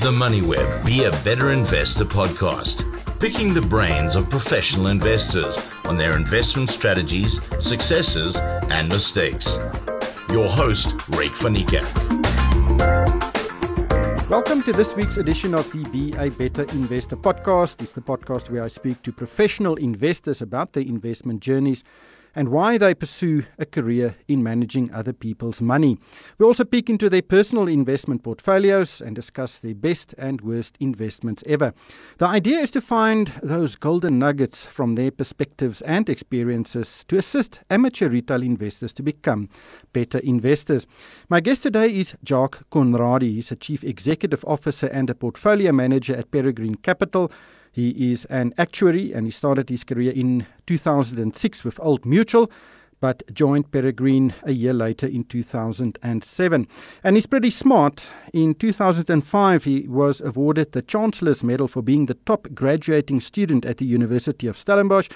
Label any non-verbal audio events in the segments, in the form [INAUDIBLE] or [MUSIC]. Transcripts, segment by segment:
is the MoneyWeb Be a Better Investor podcast, picking the brains of professional investors on their investment strategies, successes, and mistakes. Your host, van Niekerk. Welcome to this week's edition of the Be a Better Investor podcast. It's the podcast where I speak to professional investors about their investment journeys and why they pursue a career in managing other people's money. We also peek into their personal investment portfolios and discuss their best and worst investments ever. The idea is to find those golden nuggets from their perspectives and experiences to assist amateur retail investors to become better investors. My guest today is Jacques Conradie. He's a chief executive officer and a portfolio manager at Peregrine Capital. He is an actuary and he started his career in 2006 with Old Mutual but joined Peregrine a year later in 2007. And he's pretty smart. In 2005, he was awarded the Chancellor's Medal for being the top graduating student at the University of Stellenbosch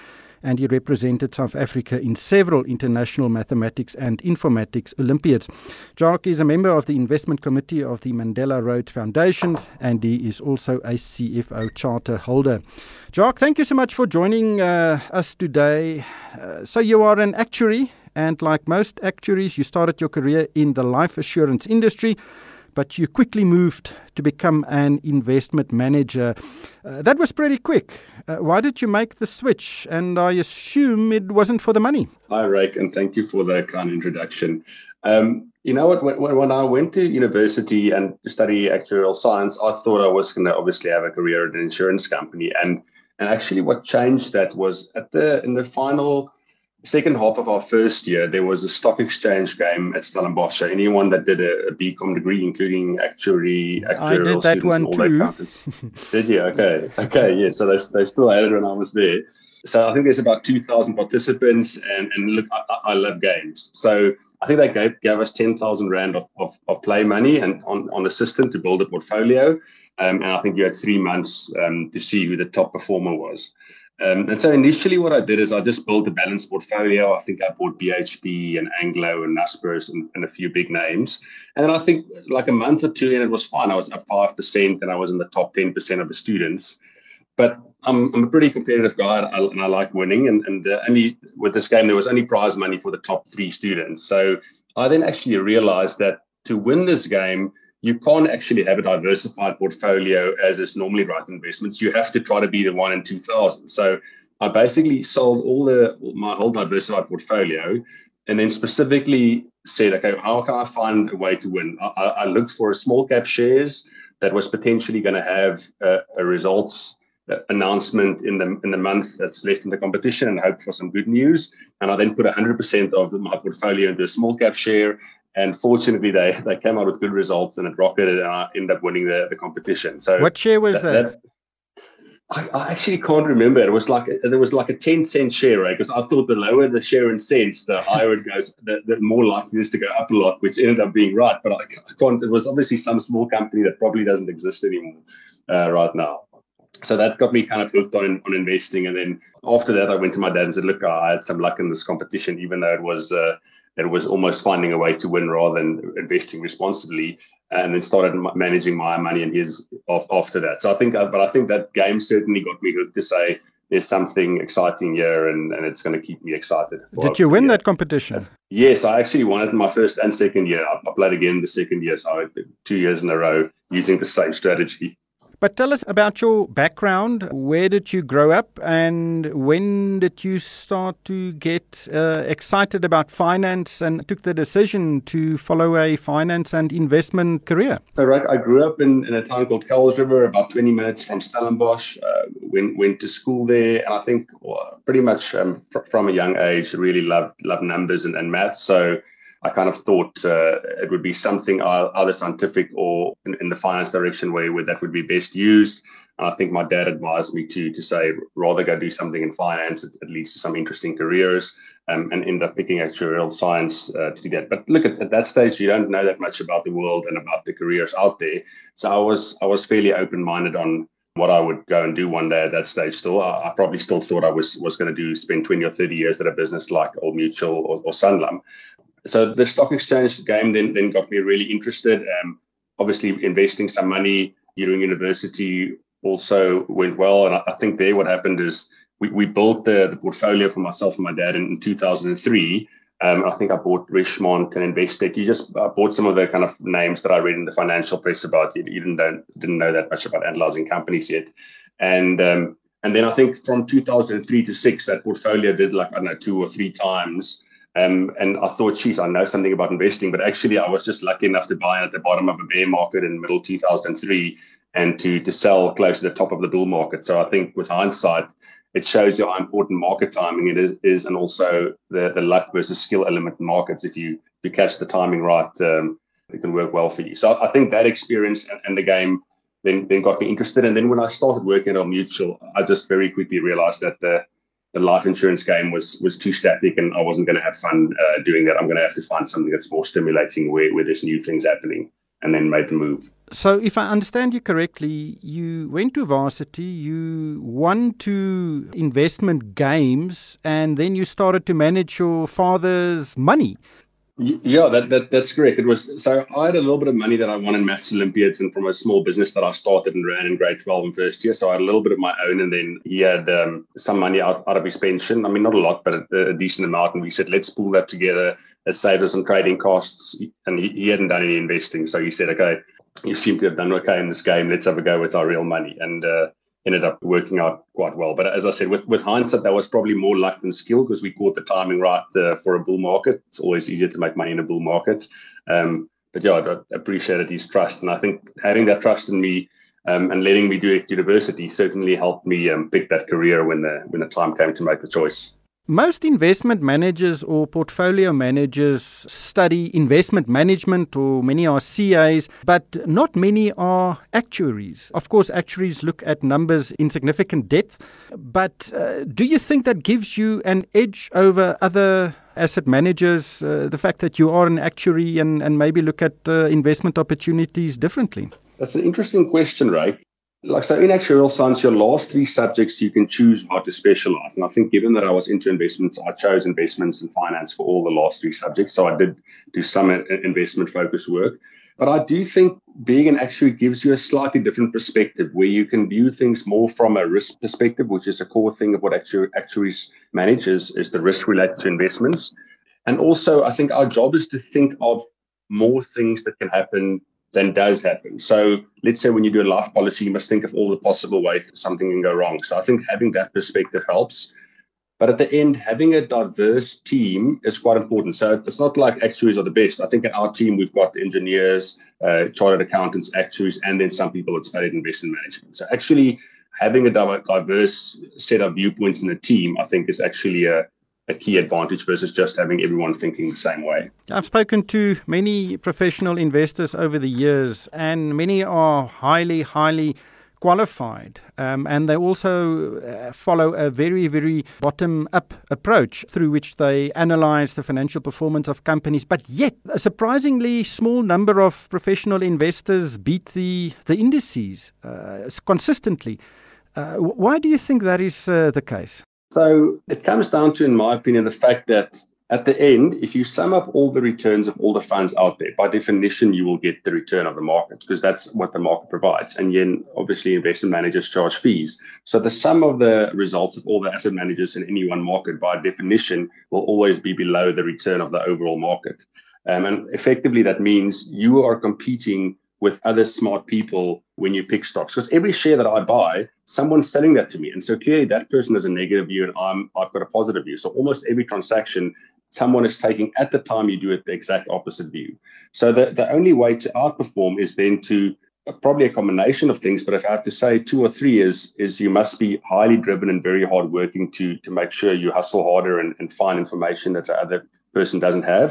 and he represented South Africa in several international mathematics and informatics Olympiads. Jacques is a member of the investment committee of the Mandela Rhodes Foundation, and he is also a CFA charter holder. Jacques, thank you so much for joining uh, us today. Uh, so, you are an actuary, and like most actuaries, you started your career in the life assurance industry but you quickly moved to become an investment manager. Uh, that was pretty quick. Uh, why did you make the switch? And I assume it wasn't for the money. Hi, Ryk, and thank you for the kind introduction. Um, you know what? When, when, I went to university and to study actuarial science, I thought I was going to obviously have a career at an insurance company. And and actually, what changed that was at the in the final second half of our first year, there was a stock exchange game at Stellenbosch. So anyone that did a, a BCom degree, including actuary, I did that one too. did you? Okay, okay, yeah. So they, they still had it when I was there. So I think there's about 2,000 participants, and, and look, I, I love games. So I think they gave, gave us 10,000 rand of, of, of, play money and on, on a system to build a portfolio. Um, and I think you had three months um, to see who the top performer was. Um, and so initially, what I did is I just built a balanced portfolio. I think I bought BHP and Anglo and Naspers and, and, a few big names. And I think like a month or two in, it was fine. I was up 5% and I was in the top 10% of the students. But I'm, I'm a pretty competitive guy and I, like winning. And, and uh, only with this game, there was only prize money for the top three students. So I then actually realized that to win this game, you can't actually have a diversified portfolio as is normally right investments. You have to try to be the one in 2000. So I basically sold all the my whole diversified portfolio and then specifically said, okay, how can I find a way to win? I, I looked for small cap shares that was potentially going to have a, a results uh, announcement in the in the month that's left in the competition and hope for some good news. And I then put 100% of my portfolio into a small cap share and fortunately, they, they came out with good results and it rocketed and I ended up winning the, the competition. So what share was that? that? I, I, actually can't remember. It was like there was like a ten cent share, right? Because I thought the lower the share in cents, the [LAUGHS] higher it goes, the, the more likely it is to go up a lot, which ended up being right. But I, I can't. It was obviously some small company that probably doesn't exist anymore uh, right now. So that got me kind of hooked on on investing. And then after that, I went to my dad and said, "Look, I had some luck in this competition, even though it was." Uh, it was almost finding a way to win rather than investing responsibly and then started managing my money and his after that. So I think, but I think that game certainly got me hooked to say there's something exciting here and, and it's going to keep me excited. Did you win that competition? Yes, I actually won it in my first and second year. I played again the second year, so two years in a row using the same strategy. But tell us about your background. Where did you grow up, and when did you start to get uh, excited about finance and took the decision to follow a finance and investment career? Right, I grew up in, in a town called Kuils River, about 20 minutes from Stellenbosch. Uh, went went to school there, and I think well, pretty much um, fr- from a young age really loved loved numbers and, and math. So I kind of thought uh, it would be something either scientific or in, in, the finance direction where, where that would be best used. And I think my dad advised me to to say rather go do something in finance. It, it leads to some interesting careers, um, and end up picking actuarial science uh, to do that. But look at, at that stage, you don't know that much about the world and about the careers out there. So I was I was fairly open minded on what I would go and do one day at that stage. Still, I, I probably still thought I was was going to do spend twenty or thirty years at a business like Old Mutual or, or Sanlam so the stock exchange game then then got me really interested. Um, obviously, investing some money during university also went well. And I, I think there what happened is we, we built the, the portfolio for myself and my dad in, in 2003. Um, I think I bought Richemont and Investec. You just I bought some of the kind of names that I read in the financial press about. You, you didn't know, didn't know that much about analyzing companies yet, and um, and then I think from 2003 to six, that portfolio did like I don't know two or three times. Um, and I thought, geez, I know something about investing, but actually, I was just lucky enough to buy at the bottom of a bear market in middle 2003 and to to sell close to the top of the bull market. So I think with hindsight, it shows you how important market timing it is, is and also the, the luck versus skill element in markets. If you if you catch the timing right, um, it can work well for you. So I think that experience and, and, the game then then got me interested. And then when I started working at Mutual, I just very quickly realized that the the life insurance game was was too static and I wasn't going to have fun uh, doing that. I'm going to have to find something that's more stimulating where, where there's new things happening and then made the move. So, if I understand you correctly, you went to varsity, you won two investment games, and then you started to manage your father's money. Yeah, that, that that's correct. It was so I had a little bit of money that I won in maths Olympiads and from a small business that I started and ran in grade 12 and first year. So I had a little bit of my own, and then he had um, some money out, out of his pension. I mean, not a lot, but a, a, decent amount. And we said, let's pool that together. It saved us some trading costs. And he, he hadn't done any investing, so he said, okay, you seem to have done okay in this game. Let's have a go with our real money. And uh, ended up working out quite well. But as I said, with, with hindsight, that was probably more luck than skill because we caught the timing right uh, for a bull market. It's always easier to make money in a bull market. Um, but yeah, I appreciated his trust. And I think having that trust in me um, and letting me do it at university certainly helped me um, pick that career when the, when the time came to make the choice. Most investment managers or portfolio managers study investment management, or many are CAs, but not many are actuaries. Of course, actuaries look at numbers in significant depth, but uh, do you think that gives you an edge over other asset managers, uh, the fact that you are an actuary and, and maybe look at uh, investment opportunities differently? That's an interesting question, Ryk like so in actuarial science, your last three subjects you can choose how to specialize. And I think given that I was into investments, I chose investments and finance for all the last three subjects. So I did do some uh, investment focused work. But I do think being an actuary gives you a slightly different perspective where you can view things more from a risk perspective, which is a core thing of what actuaries manage is, is the risk related to investments. And also, I think our job is to think of more things that can happen than does happen. So let's say when you do a life policy, you must think of all the possible ways that something can go wrong. So I think having that perspective helps. But at the end, having a diverse team is quite important. So it's not like actuaries are the best. I think in our team, we've got engineers, uh, chartered accountants, actuaries, and then some people that studied investment management. So actually having a diverse set of viewpoints in the team, I think is actually a, a key advantage versus just having everyone thinking the same way. I've spoken to many professional investors over the years, and many are highly, highly qualified. Um, and they also uh, follow a very, very bottom up approach through which they analyze the financial performance of companies. But yet, a surprisingly small number of professional investors beat the, the indices uh, consistently. Uh, why do you think that is uh, the case? So it comes down to, in my opinion, the fact that at the end, if you sum up all the returns of all the funds out there, by definition, you will get the return of the market because that's what the market provides. And then obviously investment managers charge fees. So the sum of the results of all the asset managers in any one market, by definition, will always be below the return of the overall market. Um, and effectively, that means you are competing with other smart people when you pick stocks. Because every share that I buy, someone's selling that to me. And so clearly that person has a negative view and I'm I've got a positive view. So almost every transaction, someone is taking at the time you do it the exact opposite view. So the, the only way to outperform is then to uh, probably a combination of things, but if I have to say two or three is is you must be highly driven and very hardworking to to make sure you hustle harder and, and find information that the other person doesn't have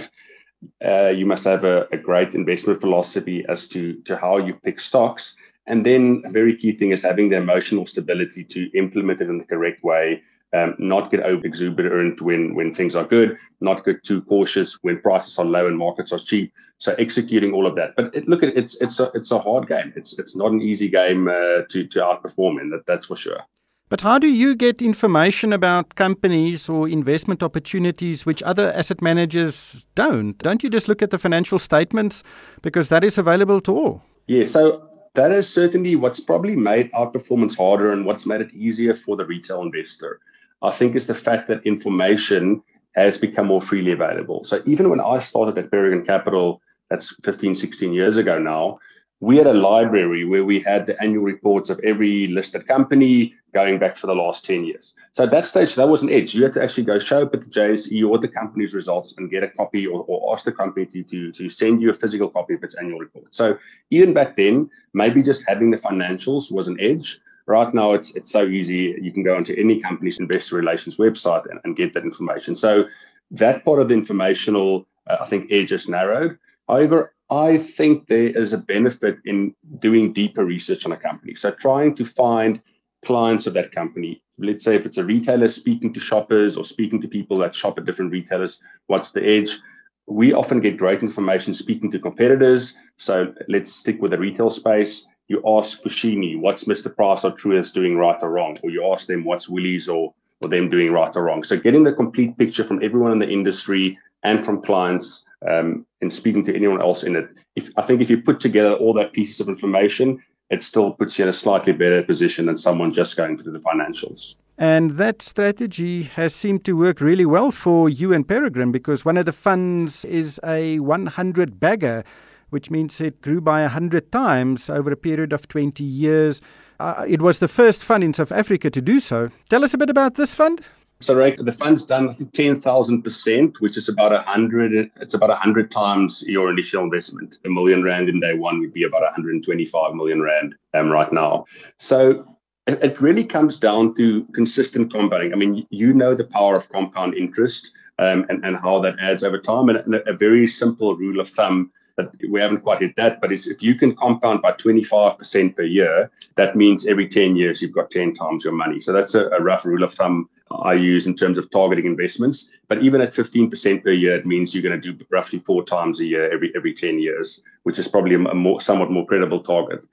uh, you must have a, a, great investment philosophy as to, to how you pick stocks. And then a very key thing is having the emotional stability to implement it in the correct way, um, not get over exuberant when, when things are good, not get too cautious when prices are low and markets are cheap. So executing all of that. But it, look, it's it's a it's a hard game. It's it's not an easy game uh, to to outperform in. That that's for sure. But how do you get information about companies or investment opportunities which other asset managers don't? Don't you just look at the financial statements because that is available to all? Yeah, so that is certainly what's probably made our performance harder and what's made it easier for the retail investor. I think is the fact that information has become more freely available. So even when I started at Peregrine Capital, that's 15, 16 years ago now, we had a library where we had the annual reports of every listed company going back for the last 10 years. So at that stage, that was an edge. You had to actually go show up at the JSE or the company's results and get a copy or, or ask the company to, to, to send you a physical copy of its annual report. So even back then, maybe just having the financials was an edge. Right now, it's it's so easy. You can go onto any company's investor relations website and, and get that information. So that part of the informational, uh, I think, edge is narrowed. However, I think there is a benefit in doing deeper research on a company. So trying to find clients of that company. Let's say if it's a retailer speaking to shoppers or speaking to people that shop at different retailers, what's the edge? We often get great information speaking to competitors. So let's stick with the retail space. You ask Foschini, what's Mr. Price or Truworths doing right or wrong? Or you ask them what's Woolies or, or them doing right or wrong. So getting the complete picture from everyone in the industry and from clients um, and speaking to anyone else in it. If, I think if you put together all that pieces of information, it still puts you in a slightly better position than someone just going through the financials. And that strategy has seemed to work really well for you and Peregrine because one of the funds is a 100 bagger, which means it grew by 100 times over a period of 20 years. Uh, it was the first fund in South Africa to do so. Tell us a bit about this fund. So right, the fund's done I think ten thousand percent, which is about a hundred. It's about a hundred times your initial investment. A million rand in day one would be about 125 million rand um, right now. So it, it really comes down to consistent compounding. I mean, you know the power of compound interest um, and and how that adds over time. And a very simple rule of thumb that we haven't quite hit that, but if you can compound by 25% per year, that means every 10 years you've got 10 times your money. So that's a, a rough rule of thumb I use in terms of targeting investments. But even at 15% per year, it means you're going to do roughly four times a year every every 10 years, which is probably a, more somewhat more credible target.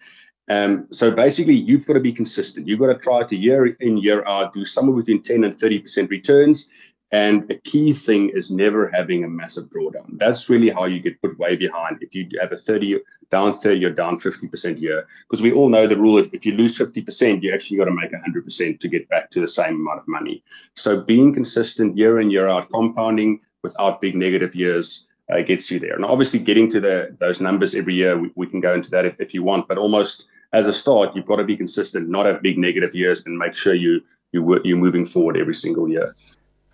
Um, so basically, you've got to be consistent. You've got to try to year in, year out, do somewhere between 10 and 30% returns. And a key thing is never having a massive drawdown. That's really how you get put way behind. If you have a 30 down 30 or down 50% year, because we all know the rule is if you lose 50%, you actually got to make 100% to get back to the same amount of money. So being consistent year in, year out, compounding without big negative years uh, gets you there. And obviously getting to the those numbers every year, we, we can go into that if, if you want, but almost as a start, you've got to be consistent, not have big negative years and make sure you, you, you're moving forward every single year.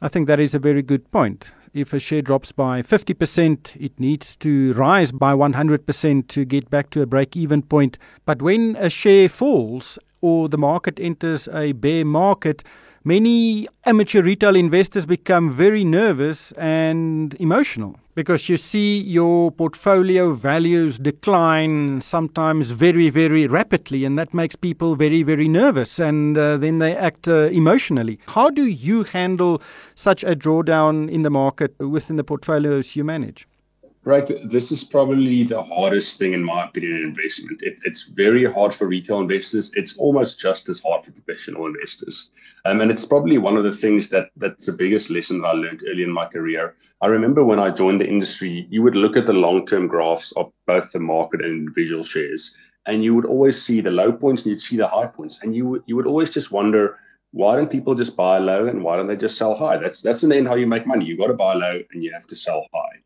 I think that is a very good point. If a share drops by 50%, it needs to rise by 100% to get back to a break even point. But when a share falls or the market enters a bear market, many amateur retail investors become very nervous and emotional because you see your portfolio values decline sometimes very, very rapidly, and that makes people very, very nervous, and uh, then they act uh, emotionally. How do you handle such a drawdown in the market within the portfolios you manage? Right. This is probably the hardest thing, in my opinion, in investment. It, it's very hard for retail investors. It's almost just as hard for professional investors. Um, and it's probably one of the things that that's the biggest lesson that I learned early in my career. I remember when I joined the industry, you would look at the long term graphs of both the market and individual shares, and you would always see the low points and you'd see the high points. And you, you would always just wonder, why don't people just buy low and why don't they just sell high? That's that's in the end how you make money. You've got to buy low and you have to sell high.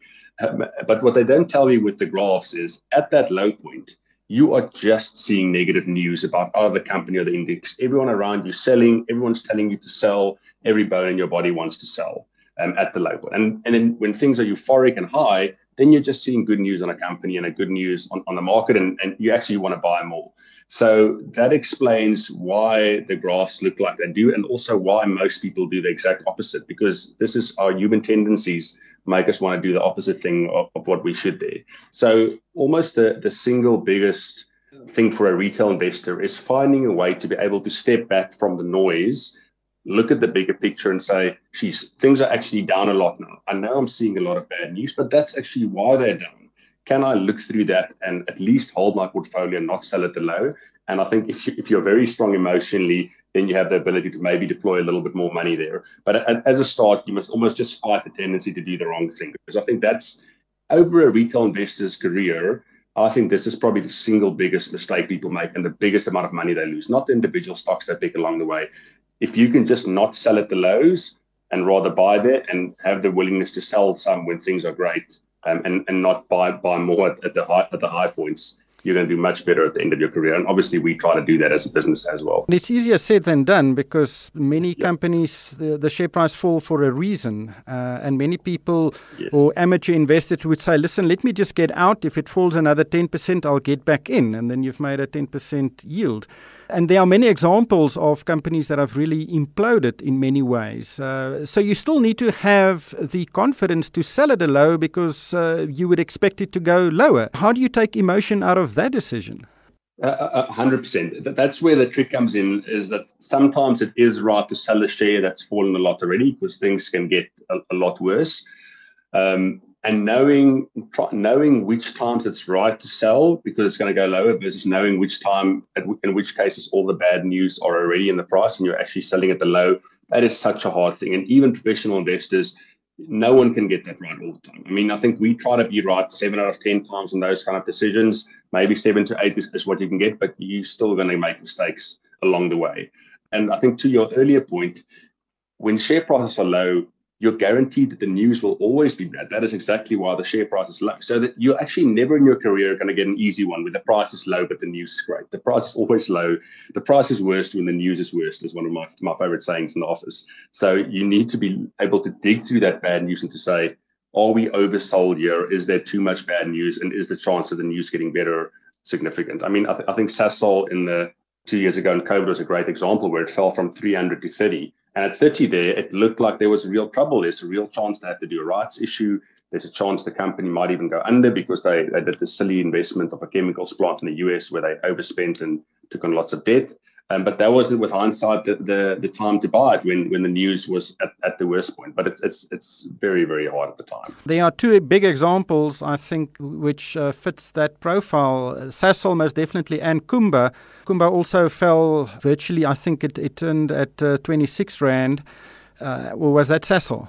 But what they don't tell me with the graphs is at that low point, you are just seeing negative news about the company or the index. Everyone around you selling, everyone's telling you to sell. Every bone in your body wants to sell um, at the low point. And, and then when things are euphoric and high, then you're just seeing good news on a company and a good news on, on the market, and, and you actually want to buy more. So that explains why the graphs look like they do, and also why most people do the exact opposite, because this is our human tendencies make us want to do the opposite thing of, of what we should do. So almost the, the single biggest thing for a retail investor is finding a way to be able to step back from the noise, look at the bigger picture and say, geez, things are actually down a lot now. I know I'm seeing a lot of bad news, but that's actually why they're down. Can I look through that and at least hold my portfolio and not sell it the low? And I think if, you, if you're very strong emotionally, then you have the ability to maybe deploy a little bit more money there. But as a start, you must almost just fight the tendency to do the wrong thing because I think that's over a retail investor's career. I think this is probably the single biggest mistake people make and the biggest amount of money they lose, not the individual stocks they pick along the way. If you can just not sell at the lows and rather buy there and have the willingness to sell some when things are great um, and, and not buy buy more at, at the high at the high points, you're going to do much better at the end of your career. And obviously, we try to do that as a business as well. It's easier said than done because many companies, the, the, share price fall for a reason. Uh, and many people yes. or amateur investors would say, listen, let me just get out. If it falls another 10%, I'll get back in. And then you've made a 10% yield. And there are many examples of companies that have really imploded in many ways. Uh, so you still need to have the confidence to sell at a low because uh, you would expect it to go lower. How do you take emotion out of that decision? Uh, hundred percent. That's where the trick comes in. Is that sometimes it is right to sell a share that's fallen a lot already because things can get a, a lot worse. Um, and knowing knowing which times it's right to sell because it's going to go lower versus knowing which time in which cases all the bad news are already in the price and you're actually selling at the low that is such a hard thing. And even professional investors no one can get that right all the time. I mean i think we try to be right seven out of ten times on those kind of decisions. Maybe seven to eight is, is what you can get but you're still going to make mistakes along the way. And i think to your earlier point when share prices are low you're guaranteed that the news will always be bad. That is exactly why the share price is low. So that you're actually never in your career going to get an easy one where the price is low, but the news is great. The price is always low. The price is worst when the news is worst, is one of my, my favorite sayings in the office. So you need to be able to dig through that bad news and to say, are we oversold here? Is there too much bad news? And is the chance of the news getting better significant? I mean, I, th- I think Sasol in the two years ago in COVID was a great example where it fell from 300 to 30 and at 30 there, it looked like there was real trouble. There's a real chance they have to do a rights issue. There's a chance the company might even go under because they, they did the silly investment of a chemicals plant in the US where they overspent and took on lots of debt. Um, but that wasn't, with hindsight, the, the, the time to buy it when, when the news was at, at the worst point. But it, it's it's very very hard at the time. There are two big examples, I think, which uh, fits that profile. Sasol most definitely, and Kumba. Kumba also fell virtually. I think it, it turned at uh, 26 rand. Uh, was that Sasol?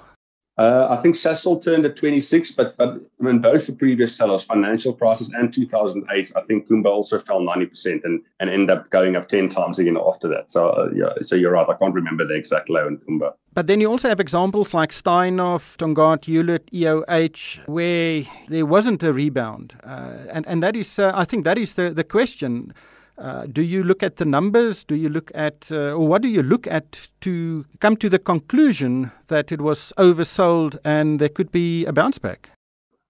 Uh, I think Sasol turned at 26, but but I mean both the previous sellers, financial crisis and 2008, I think Kumba also fell 90% and and ended up going up 10 times again after that. So uh, yeah, so you're right. I can't remember the exact low in Kumba. But then you also have examples like Steinhoff, Tongaat, Hulett, EOH, where there wasn't a rebound, uh, and and that is uh, I think that is the the question. Uh, do you look at the numbers? Do you look at, uh, or what do you look at to come to the conclusion that it was oversold and there could be a bounce back?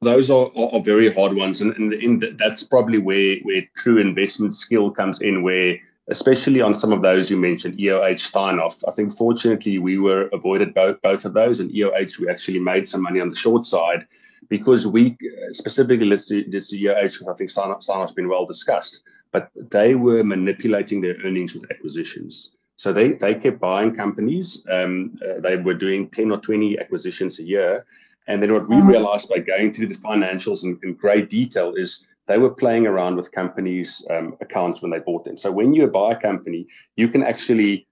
Those are, are, are very hard ones, and, and, and, that's probably where, where true investment skill comes in. Where, especially on some of those you mentioned, EOH, Steinhoff. I think fortunately we were avoided both both of those, and EOH we actually made some money on the short side because we specifically let's do this EOH because I think Steinhoff's been well discussed but they were manipulating their earnings with acquisitions. So they, they kept buying companies. Um, uh, they were doing 10 or 20 acquisitions a year. And then what we mm-hmm. realized by going through the financials in, in great detail is they were playing around with companies' um, accounts when they bought them. So when you buy a company, you can actually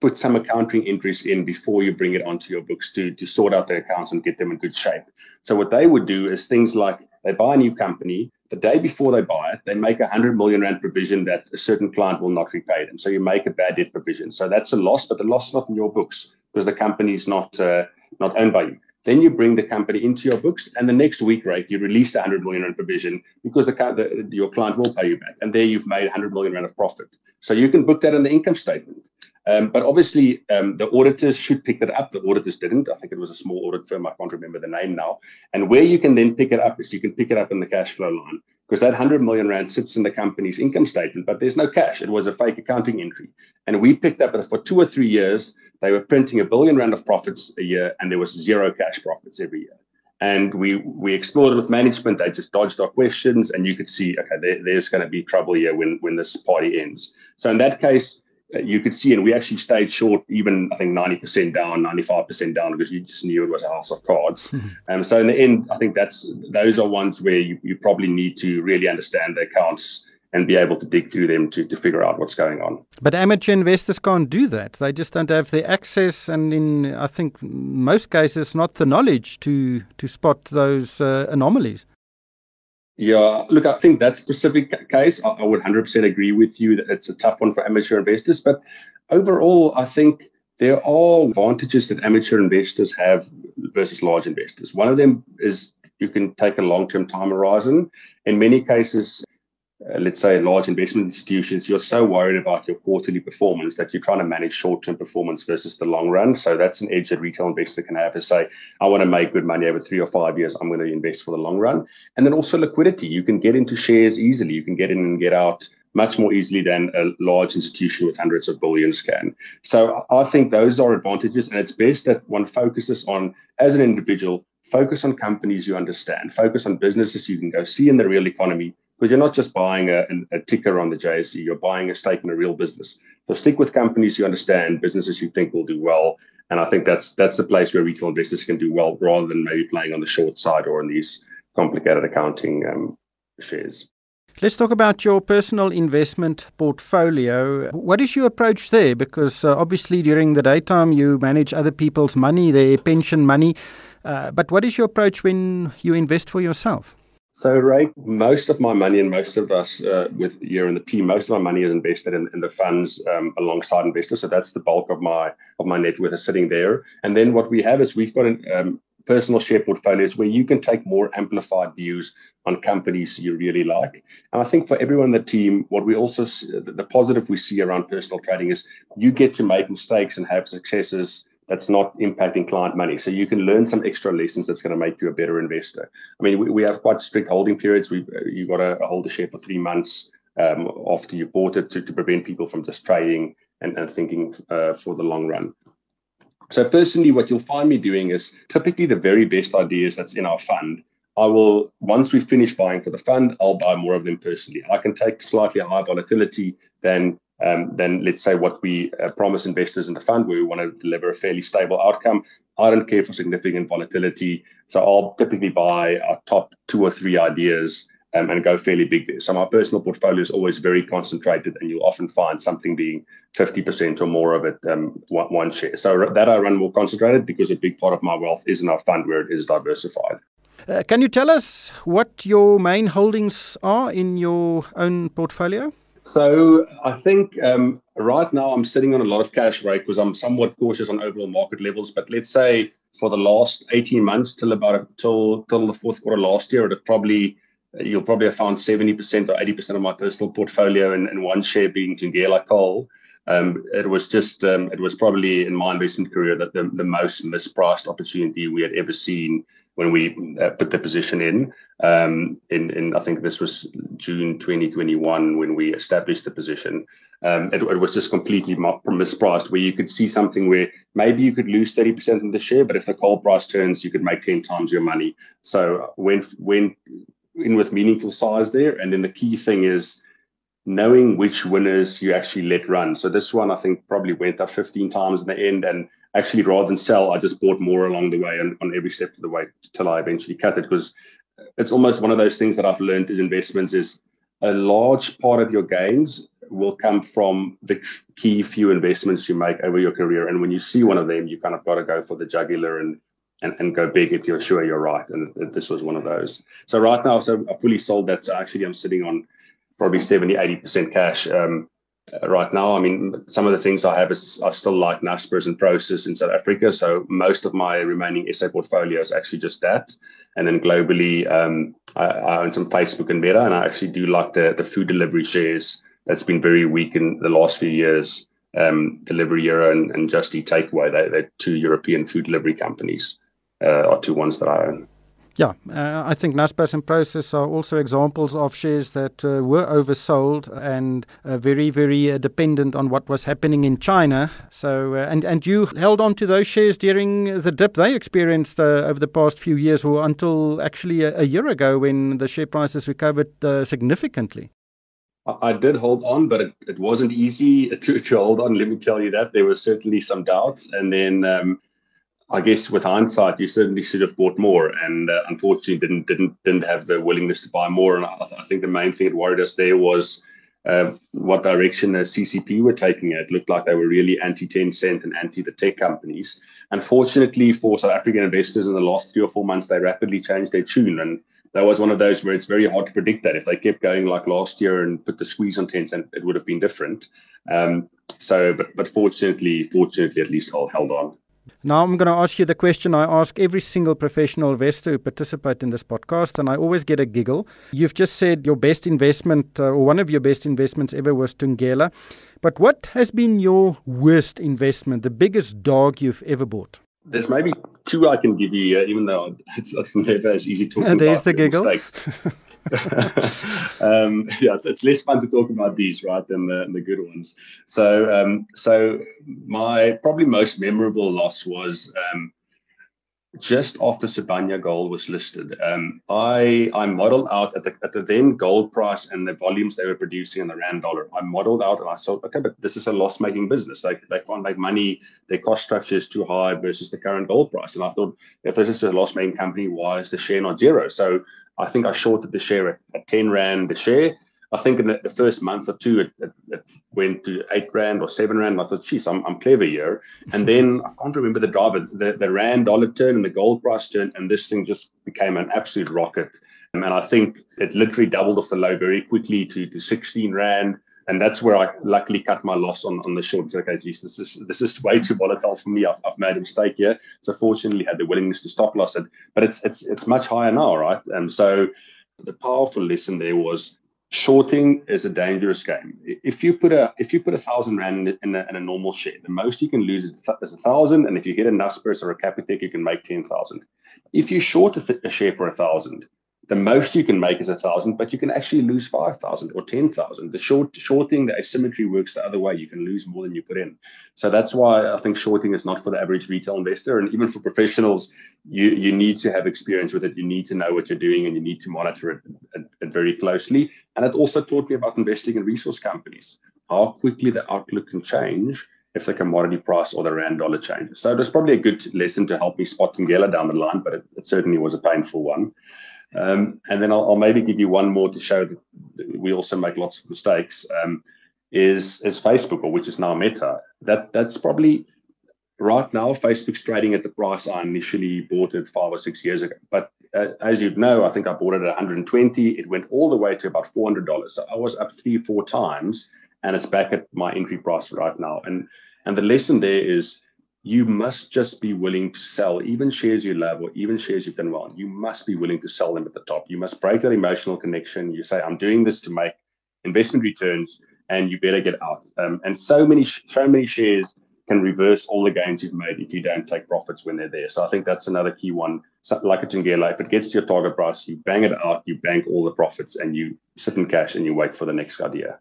put some accounting entries in before you bring it onto your books to, to sort out their accounts and get them in good shape. So what they would do is things like they buy a new company, the day before they buy it, they make a 100 million rand provision that a certain client will not repay them. So you make a bad debt provision. So that's a loss, but the loss is not in your books because the company is not uh, not owned by you. Then you bring the company into your books, and the next week, right, you release the 100 million rand provision because the, the, your client will pay you back, and there you've made 100 million rand of profit. So you can book that in the income statement. Um, but obviously, um, the auditors should pick that up. The auditors didn't. I think it was a small audit firm. I can't remember the name now. And where you can then pick it up is you can pick it up in the cash flow line because that 100 million rand sits in the company's income statement, but there's no cash. It was a fake accounting entry. And we picked up that for two or three years, they were printing a billion rand of profits a year, and there was zero cash profits every year. And we we explored it with management. They just dodged our questions, and you could see, okay, there, there's going to be trouble here when when this party ends. So in that case, you could see, and we actually stayed short, even I think 90% down, 95% down, because you just knew it was a house of cards. And um, so in the end, I think that's those are ones where you, you probably need to really understand the accounts and be able to dig through them to, to figure out what's going on. But amateur investors can't do that. They just don't have the access, and in I think most cases, not the knowledge to to spot those uh, anomalies. Yeah, look, I think that specific case, I, would 100% agree with you that it's a tough one for amateur investors. But overall, I think there are advantages that amateur investors have versus large investors. One of them is you can take a long term time horizon. In many cases, uh, let's say large investment institutions, you're so worried about your quarterly performance that you're trying to manage short term performance versus the long run. So that's an edge that retail investor can have is say, I want to make good money over three or five years. I'm going to invest for the long run. And then also liquidity. You can get into shares easily. You can get in and get out much more easily than a large institution with hundreds of billions can. So I think those are advantages. And it's best that one focuses on, as an individual, focus on companies you understand, focus on businesses you can go see in the real economy, because you're not just buying a, a, ticker on the JSE, you're buying a stake in a real business. So stick with companies you understand, businesses you think will do well. And I think that's that's the place where retail investors can do well rather than maybe playing on the short side or in these complicated accounting um, shares. Let's talk about your personal investment portfolio. What is your approach there? Because uh, obviously, during the daytime, you manage other people's money, their pension money. Uh, but what is your approach when you invest for yourself? So, Ryk, most of my money and most of us uh, with you and the team, most of my money is invested in, in the funds um, alongside investors. So that's the bulk of my of my net worth is sitting there. And then what we have is we've got an, um, personal share portfolios where you can take more amplified views on companies you really like. And I think for everyone in the team, what we also see, the positive we see around personal trading is you get to make mistakes and have successes that's not impacting client money. So you can learn some extra lessons that's going to make you a better investor. I mean, we, we have quite strict holding periods. We you got to hold the share for three months um, after you bought it to, to prevent people from just trading and, and thinking uh, for the long run. So personally, what you'll find me doing is typically the very best ideas that's in our fund. I will once we finish buying for the fund, I'll buy more of them personally. I can take slightly higher volatility than um, than let's say what we uh, promise investors in the fund, where we want to deliver a fairly stable outcome. I don't care for significant volatility, so I'll typically buy our top two or three ideas um, and go fairly big there. So my personal portfolio is always very concentrated, and you'll often find something being 50% or more of it um, one, one share. So that I run more concentrated because a big part of my wealth is in our fund where it is diversified. Uh, can you tell us what your main holdings are in your own portfolio? So I think um, right now I'm sitting on a lot of cash, right? Because I'm somewhat cautious on overall market levels. But let's say for the last 18 months till about till till the fourth quarter last year, it probably you'll probably have found 70% or 80% of my personal portfolio in, in one share being Thungela Coal. Um, it was just um, it was probably in my investment career that the, the most mispriced opportunity we had ever seen when we uh, put the position in. Um, in, in I think this was June 2021 when we established the position. Um, it, it, was just completely mispriced, where you could see something where maybe you could lose 30% of the share, but if the coal price turns, you could make 10 times your money. So went when in with meaningful size there, and then the key thing is knowing which winners you actually let run. So this one I think probably went up 15 times in the end and actually rather than sell, I just bought more along the way and on every step of the way till I eventually cut it because it's almost one of those things that I've learned in investments is a large part of your gains will come from the key few investments you make over your career. And when you see one of them, you kind of got to go for the jugular and, and, and go big if you're sure you're right. And this was one of those. So right now, so I fully sold that. So actually I'm sitting on probably 70, 80% cash. Um, right now. I mean, some of the things I have is I still like Naspers and Prosus in South Africa. So most of my remaining SA portfolio is actually just that. And then globally, um, I, I, own some Facebook and Meta, and I actually do like the, the food delivery shares that's been very weak in the last few years. Um, Delivery Hero and, and Just Eat Takeaway, they, they're two European food delivery companies, uh, are two ones that I own. Yeah, uh, I think Naspers and Prosus are also examples of shares that uh, were oversold and uh, very, very uh, dependent on what was happening in China. So, uh, and and you held on to those shares during the dip they experienced uh, over the past few years, or until actually a, a year ago when the share prices recovered significantly. I did hold on, but it, it wasn't easy [LAUGHS] to, to hold on. Let me tell you that there were certainly some doubts, and then. Um, I guess with hindsight, you certainly should have bought more, and uh, unfortunately didn't didn't didn't have the willingness to buy more. And I, I think the main thing that worried us there was uh, what direction the CCP were taking. It looked like they were really anti Tencent and anti the tech companies. Unfortunately for South African investors, in the last three or four months, they rapidly changed their tune, and that was one of those where it's very hard to predict that. If they kept going like last year and put the squeeze on Tencent, it would have been different. Um, so, but but fortunately, fortunately, at least I held on. Now I'm going to ask you the question I ask every single professional investor who participate in this podcast, and I always get a giggle. You've just said your best investment, uh, or one of your best investments ever, was Thungela. But what has been your worst investment, the biggest dog you've ever bought? There's maybe two I can give you, uh, even though it's, it's never as easy talking [LAUGHS] uh, there's about the giggle. [LAUGHS] [LAUGHS] um, yeah, it's, it's, less fun to talk about these, right, than the, the good ones. So, um, so my probably most memorable loss was um, just after Sibanye Gold was listed. Um, I I modeled out at the at the then gold price and the volumes they were producing in the rand dollar. I modeled out and I thought, okay, but this is a loss making business. They they can't make money. Their cost structure is too high versus the current gold price. And I thought, if this is a loss making company, why is the share not zero? So I think I shorted the share at, at 10 Rand a share. I think in the, the first month or two, it, it, it, went to eight Rand or seven Rand. I thought, geez, I'm, I'm clever here. And then I can't remember the driver, the, the Rand dollar turn and the gold price turn, and this thing just became an absolute rocket. And I think it literally doubled off the low very quickly to, to 16 Rand and that's where I luckily cut my loss on, on the short. Okay, geez, this is this is way too volatile for me. I've, I've made a mistake here. So fortunately, I had the willingness to stop loss it, but it's it's it's much higher now, right? And so the powerful lesson there was shorting is a dangerous game. If you put a if you put a thousand rand in a, in a normal share, the most you can lose is, is a thousand, and if you hit a Naspers or a Capitec, you can make ten thousand. If you short a, th- a share for a thousand, the most you can make is a thousand, but you can actually lose five thousand or ten thousand. The short shorting, the asymmetry works the other way. You can lose more than you put in. So that's why I think shorting is not for the average retail investor, and even for professionals, you you need to have experience with it. You need to know what you're doing, and you need to monitor it, it, it very closely. And it also taught me about investing in resource companies, how quickly the outlook can change if the commodity price or the rand dollar changes. So it was probably a good lesson to help me spot some Thungela down the line, but it, it certainly was a painful one. Um, and then I'll, I'll, maybe give you one more to show that we also make lots of mistakes. Um, is is Facebook, or which is now Meta. That that's probably right now. Facebook's trading at the price I initially bought it five or six years ago. But uh, as you know, I think I bought it at 120. It went all the way to about 400 dollars. So I was up three, four times, and it's back at my entry price right now. And and the lesson there is you must just be willing to sell even shares you love or even shares you've done well. You must be willing to sell them at the top. You must break that emotional connection. You say, I'm doing this to make investment returns and you better get out. Um, and so many, so many shares can reverse all the gains you've made if you don't take profits when they're there. So I think that's another key one. So like a Thungela, if it gets to your target price, you bang it out, you bank all the profits and you sit in cash and you wait for the next idea.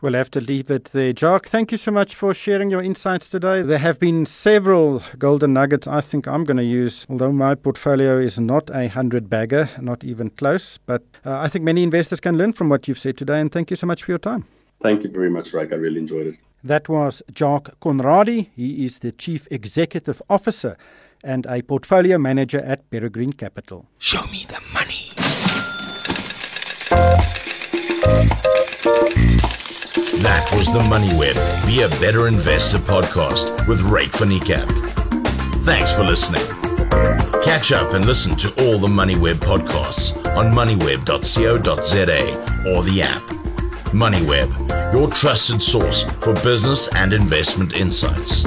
We'll have to leave it there. Jacques, thank you so much for sharing your insights today. There have been several golden nuggets I think I'm going to use, although my portfolio is not a 100 bagger, not even close. But uh, I think many investors can learn from what you've said today. And thank you so much for your time. Thank you very much, Ryk. I really enjoyed it. That was Jacques Conradie. He is the Chief Executive Officer and a portfolio manager at Peregrine Capital. Show me the money. That was the Money Web Be a Better Investor podcast with van Niekerk. Thanks for listening. Catch up and listen to all the MoneyWeb podcasts on moneyweb.co.za or the app. MoneyWeb, your trusted source for business and investment insights.